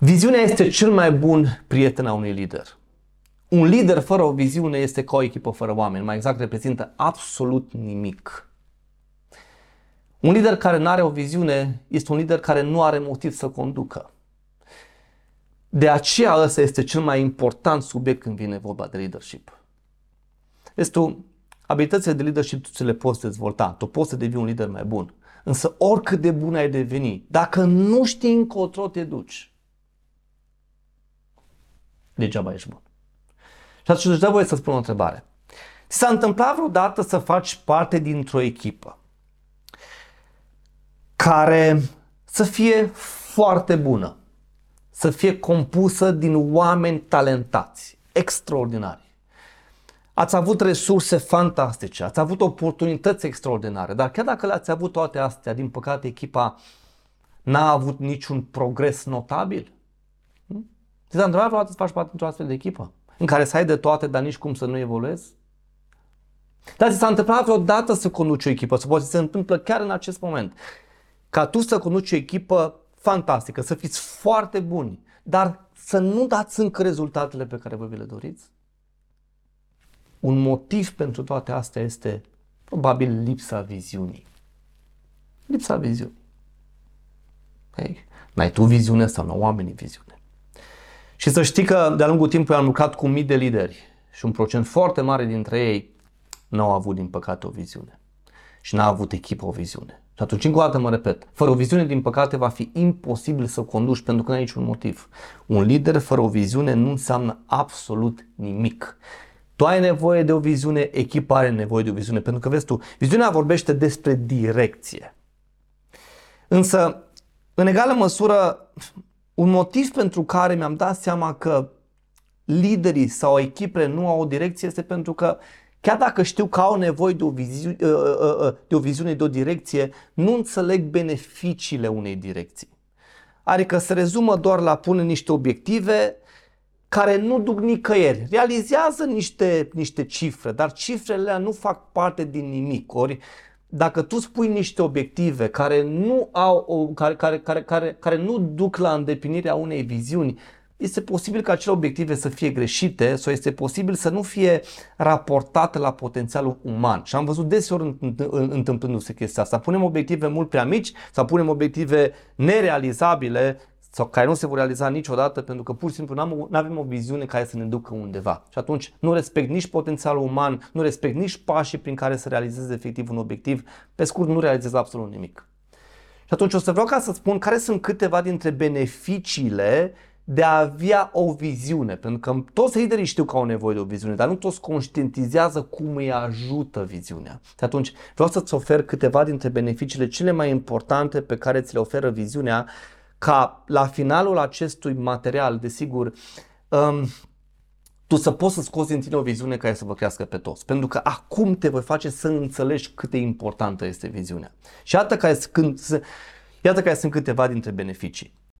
Viziunea este cel mai bun prieten a unui lider. Un lider fără o viziune este ca o echipă fără oameni, mai exact reprezintă absolut nimic. Un lider care nu are o viziune este un lider care nu are motiv să conducă. De aceea ăsta este cel mai important subiect când vine vorba de leadership. Vezi tu, abilitățile de leadership tu ți le poți dezvolta, tu poți să devii un lider mai bun. Însă oricât de bun ai deveni, dacă nu știi încotro te duci, degeaba ești bun. Și atunci își dă voie să spun o întrebare. Ți s-a întâmplat vreodată să faci parte dintr-o echipă care să fie foarte bună, să fie compusă din oameni talentați, extraordinari. Ați avut resurse fantastice, ați avut oportunități extraordinare, dar chiar dacă le-ați avut toate astea, din păcate echipa n-a avut niciun progres notabil. Hm? Ți s-a întrebat vreodată să faci parte dintr-o astfel de echipă? În care să ai de toate, dar nici cum să nu evoluezi? Dar ți s-a întâmplat vreodată să conduci o echipă, să poate să se întâmplă chiar în acest moment, ca tu să conduci o echipă fantastică, să fiți foarte buni, dar să nu dați încă rezultatele pe care vă vi le doriți? Un motiv pentru toate astea este probabil lipsa viziunii. Lipsa viziunii. Hey, n-ai tu viziune sau nu oamenii viziune. Și să știi că de-a lungul timpului am lucrat cu mii de lideri și un procent foarte mare dintre ei nu au avut, din păcate, o viziune. Și n-a avut echipă o viziune. Și atunci, încă o dată mă repet, fără o viziune, din păcate, va fi imposibil să conduci pentru că nu ai niciun motiv. Un lider fără o viziune nu înseamnă absolut nimic. Tu ai nevoie de o viziune, echipa are nevoie de o viziune, pentru că vezi tu, viziunea vorbește despre direcție. Însă, în egală măsură, un motiv pentru care mi-am dat seama că liderii sau echipele nu au o direcție este pentru că chiar dacă știu că au nevoie de o, viziune, ă, ă, ă, de o viziune, de o direcție, nu înțeleg beneficiile unei direcții. Adică se rezumă doar la pune niște obiective care nu duc nicăieri. Realizează niște, niște cifre, dar cifrele nu fac parte din nimic. Ori dacă tu spui niște obiective care nu, au o, care, care, care, care, care nu duc la îndeplinirea unei viziuni, este posibil ca acele obiective să fie greșite sau este posibil să nu fie raportate la potențialul uman. Și am văzut deseori întâmplându-se chestia asta. Punem obiective mult prea mici sau punem obiective nerealizabile sau care nu se vor realiza niciodată pentru că pur și simplu nu avem o viziune care să ne ducă undeva. Și atunci nu respect nici potențialul uman, nu respect nici pașii prin care să realizeze efectiv un obiectiv. Pe scurt, nu realizez absolut nimic. Și atunci o să vreau ca să spun care sunt câteva dintre beneficiile de a avea o viziune. Pentru că toți liderii știu că au nevoie de o viziune, dar nu toți conștientizează cum îi ajută viziunea. Și atunci vreau să-ți ofer câteva dintre beneficiile cele mai importante pe care ți le oferă viziunea ca la finalul acestui material, desigur, um, tu să poți să scoți din tine o viziune care să vă crească pe toți. Pentru că acum te voi face să înțelegi cât de importantă este viziunea. Și iată care sunt, iată care sunt câteva dintre beneficii.